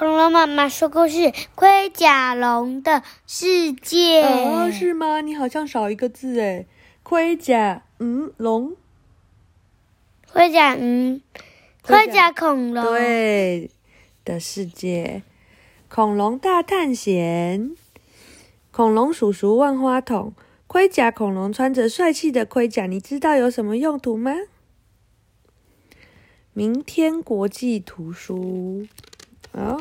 恐龙妈妈说故事《盔甲龙的世界》。哦，是吗？你好像少一个字哎。盔甲，嗯，龙。盔甲，嗯，盔甲恐龙。对，的世界，恐龙大探险。恐龙叔叔万花筒，盔甲恐龙穿着帅气的盔甲，你知道有什么用途吗？明天国际图书。啊，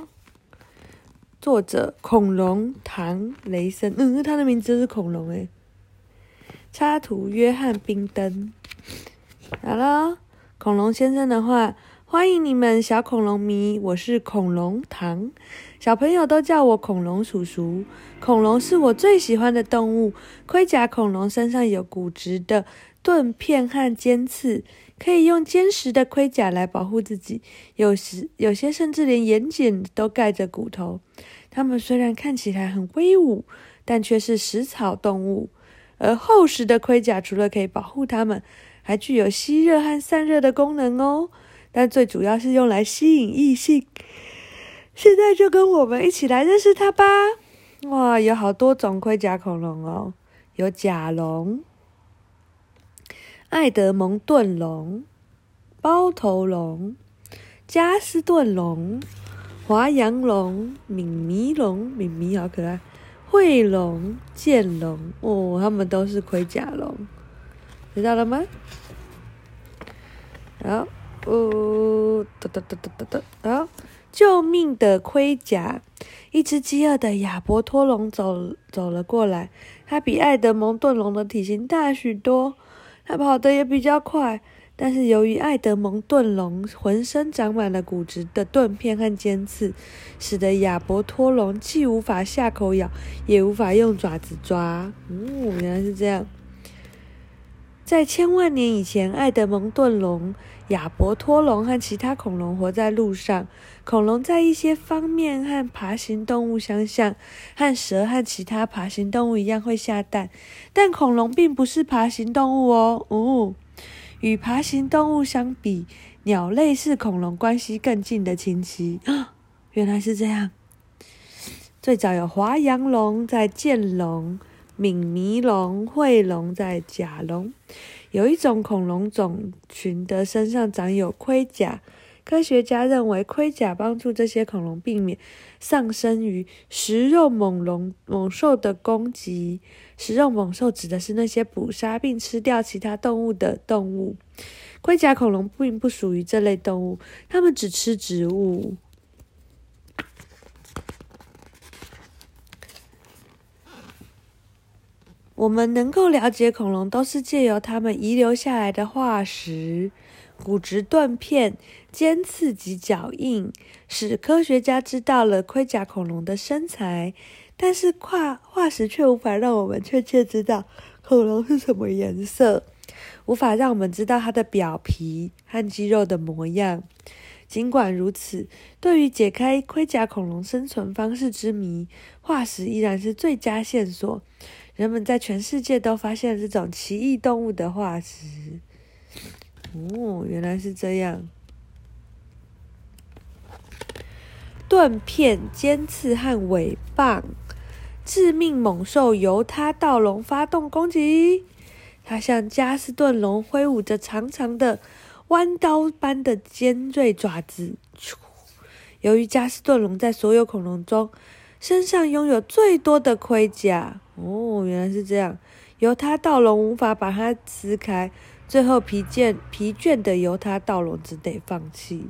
作者恐龙唐雷森，嗯，他的名字是恐龙诶。插图约翰冰灯。好了，恐龙先生的话，欢迎你们小恐龙迷，我是恐龙唐，小朋友都叫我恐龙叔叔。恐龙是我最喜欢的动物，盔甲恐龙身上有骨质的盾片和尖刺。可以用坚实的盔甲来保护自己，有时有些甚至连眼睑都盖着骨头。它们虽然看起来很威武，但却是食草动物。而厚实的盔甲除了可以保护它们，还具有吸热和散热的功能哦。但最主要是用来吸引异性。现在就跟我们一起来认识它吧！哇，有好多种盔甲恐龙哦，有甲龙。爱德蒙顿龙、包头龙、加斯顿龙、华阳龙、敏迷龙，敏迷好可爱，喙龙、剑龙，哦，它们都是盔甲龙，知道了吗？好，哦，哒哒哒哒哒哒，好，救命的盔甲！一只饥饿的亚伯托龙走走了过来，它比爱德蒙顿龙的体型大许多。它跑得也比较快，但是由于爱德蒙顿龙浑身长满了骨质的盾片和尖刺，使得亚伯托龙既无法下口咬，也无法用爪子抓。哦，原来是这样。在千万年以前，爱德蒙顿龙、亚伯托龙和其他恐龙活在路上。恐龙在一些方面和爬行动物相像，和蛇和其他爬行动物一样会下蛋，但恐龙并不是爬行动物哦。哦，与爬行动物相比，鸟类是恐龙关系更近的亲戚啊！原来是这样。最早有华阳龙在剑龙。敏迷龙、喙龙在甲龙，有一种恐龙种群的身上长有盔甲。科学家认为，盔甲帮助这些恐龙避免丧生于食肉猛龙、猛兽的攻击。食肉猛兽指的是那些捕杀并吃掉其他动物的动物。盔甲恐龙并不属于这类动物，它们只吃植物。我们能够了解恐龙，都是借由它们遗留下来的化石、骨质断片、尖刺及脚印，使科学家知道了盔甲恐龙的身材。但是，化化石却无法让我们确切知道恐龙是什么颜色，无法让我们知道它的表皮和肌肉的模样。尽管如此，对于解开盔甲恐龙生存方式之谜，化石依然是最佳线索。人们在全世界都发现了这种奇异动物的化石。哦，原来是这样。盾片、尖刺和尾棒，致命猛兽由它盗龙发动攻击。它向加斯顿龙挥舞着长长的弯刀般的尖锐爪子。由于加斯顿龙在所有恐龙中身上拥有最多的盔甲。哦，原来是这样。犹他盗龙无法把它撕开，最后疲倦疲倦的犹他盗龙只得放弃。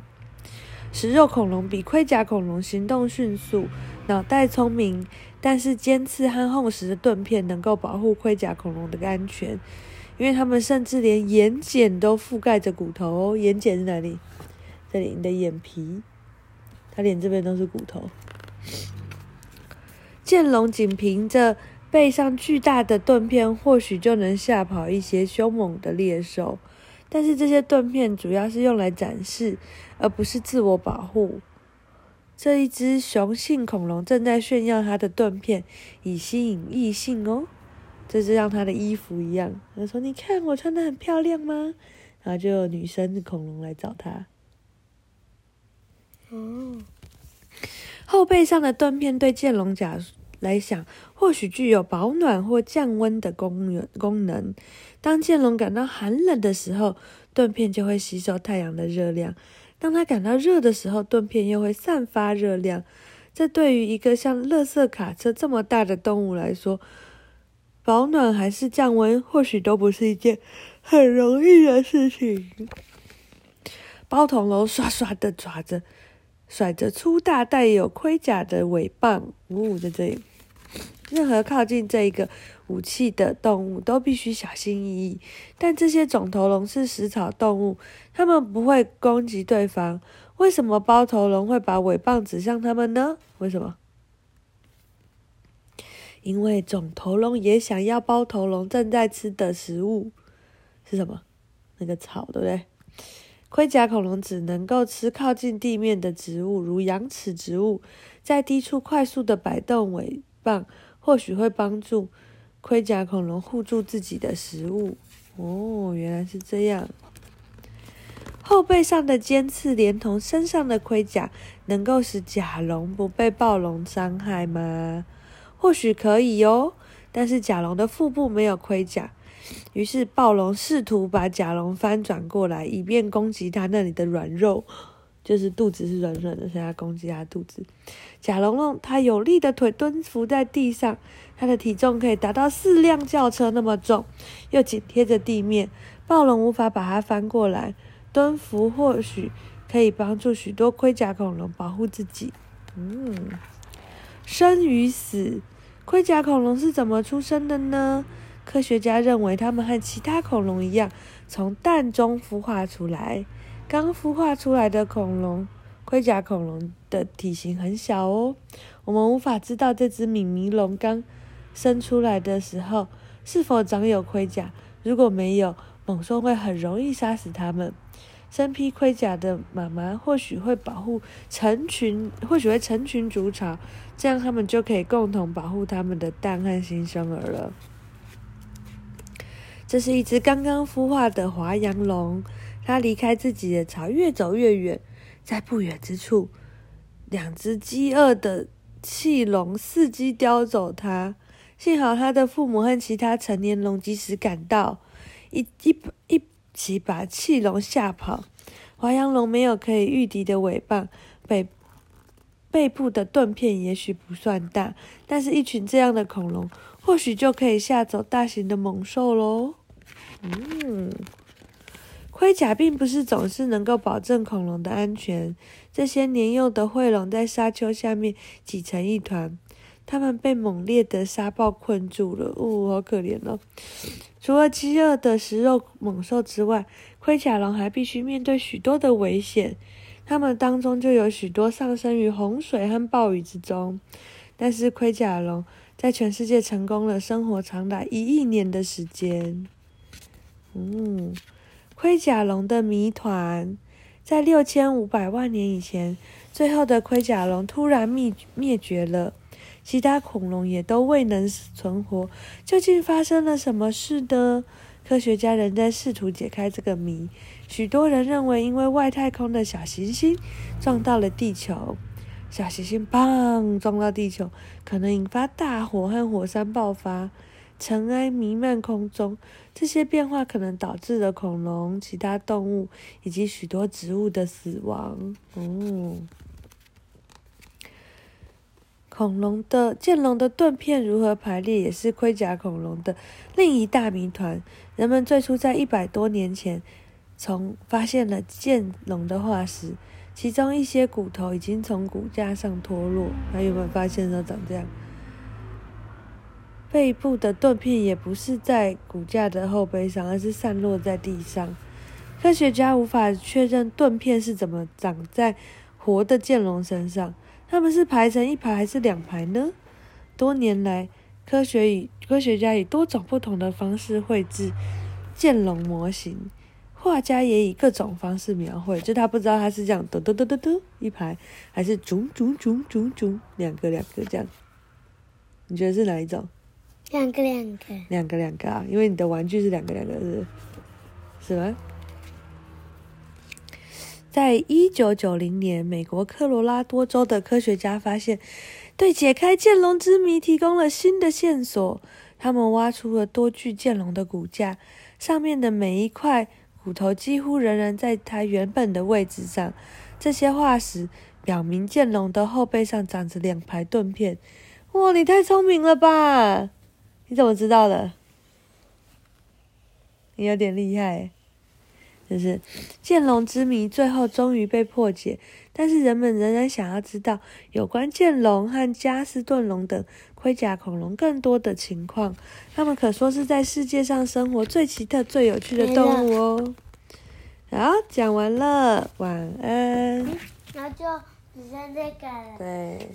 食肉恐龙比盔甲恐龙行动迅速，脑袋聪明，但是尖刺和厚实的盾片能够保护盔甲恐龙的安全，因为它们甚至连眼睑都覆盖着骨头。眼睑是哪里？这里，你的眼皮，它脸这边都是骨头。剑龙仅凭着。背上巨大的盾片或许就能吓跑一些凶猛的猎兽，但是这些盾片主要是用来展示，而不是自我保护。这一只雄性恐龙正在炫耀它的盾片，以吸引异性哦。这就像它的衣服一样，他说：“你看我穿的很漂亮吗？”然后就有女生恐龙来找他。哦。后背上的盾片对剑龙甲来想，或许具有保暖或降温的功能功能。当剑龙感到寒冷的时候，盾片就会吸收太阳的热量；当它感到热的时候，盾片又会散发热量。这对于一个像乐色卡车这么大的动物来说，保暖还是降温，或许都不是一件很容易的事情。包头龙刷刷的爪着，甩着粗大带有盔甲的尾棒，呜，在这里。任何靠近这一个武器的动物都必须小心翼翼。但这些肿头龙是食草动物，它们不会攻击对方。为什么包头龙会把尾棒指向他们呢？为什么？因为肿头龙也想要包头龙正在吃的食物是什么？那个草，对不对？盔甲恐龙只能够吃靠近地面的植物，如羊齿植物。在低处快速的摆动尾棒，或许会帮助盔甲恐龙护住自己的食物。哦，原来是这样。后背上的尖刺连同身上的盔甲，能够使甲龙不被暴龙伤害吗？或许可以哦。但是甲龙的腹部没有盔甲。于是暴龙试图把甲龙翻转过来，以便攻击它那里的软肉，就是肚子是软软的，想要攻击它肚子。甲龙用它有力的腿蹲伏在地上，它的体重可以达到四辆轿车那么重，又紧贴着地面，暴龙无法把它翻过来。蹲伏或许可以帮助许多盔甲恐龙保护自己。嗯，生与死，盔甲恐龙是怎么出生的呢？科学家认为，它们和其他恐龙一样，从蛋中孵化出来。刚孵化出来的恐龙，盔甲恐龙的体型很小哦。我们无法知道这只敏迷龙刚生出来的时候是否长有盔甲。如果没有，猛兽会很容易杀死它们。身披盔甲的妈妈或许会保护成群，或许会成群筑巢，这样它们就可以共同保护它们的蛋和新生儿了。这是一只刚刚孵化的华阳龙，它离开自己的巢，越走越远，在不远之处，两只饥饿的气龙伺机叼走它。幸好它的父母和其他成年龙及时赶到，一一一起把气龙吓跑。华阳龙没有可以御敌的尾棒，背背部的盾片也许不算大，但是一群这样的恐龙，或许就可以吓走大型的猛兽喽。嗯，盔甲并不是总是能够保证恐龙的安全。这些年幼的喙龙在沙丘下面挤成一团，它们被猛烈的沙暴困住了。哦，好可怜哦！除了饥饿的食肉猛兽之外，盔甲龙还必须面对许多的危险。它们当中就有许多上升于洪水和暴雨之中。但是盔甲龙在全世界成功了生活长达一亿年的时间。嗯，盔甲龙的谜团，在六千五百万年以前，最后的盔甲龙突然灭灭绝了，其他恐龙也都未能存活。究竟发生了什么事呢？科学家仍在试图解开这个谜。许多人认为，因为外太空的小行星撞到了地球，小行星砰撞到地球，可能引发大火和火山爆发。尘埃弥漫空中，这些变化可能导致了恐龙、其他动物以及许多植物的死亡。哦，恐龙的剑龙的盾片如何排列，也是盔甲恐龙的另一大谜团。人们最初在一百多年前从发现了剑龙的化石，其中一些骨头已经从骨架上脱落。还有没有发现都长这样？背部的盾片也不是在骨架的后背上，而是散落在地上。科学家无法确认盾片是怎么长在活的剑龙身上，它们是排成一排还是两排呢？多年来，科学以科学家以多种不同的方式绘制剑龙模型，画家也以各种方式描绘，就他不知道他是这样嘟嘟嘟嘟嘟一排，还是囧囧囧囧囧两个两个这样。你觉得是哪一种？两个两个，两个两个啊！因为你的玩具是两个两个，是是吗？在一九九零年，美国科罗拉多州的科学家发现，对解开剑龙之谜提供了新的线索。他们挖出了多具剑龙的骨架，上面的每一块骨头几乎仍然在它原本的位置上。这些化石表明，剑龙的后背上长着两排盾片。哇，你太聪明了吧！你怎么知道的？你有点厉害。就是剑龙之谜最后终于被破解，但是人们仍然想要知道有关剑龙和加斯顿龙等盔甲恐龙更多的情况。它们可说是在世界上生活最奇特、最有趣的动物哦。好，讲完了，晚安。然后就只剩这个了。对。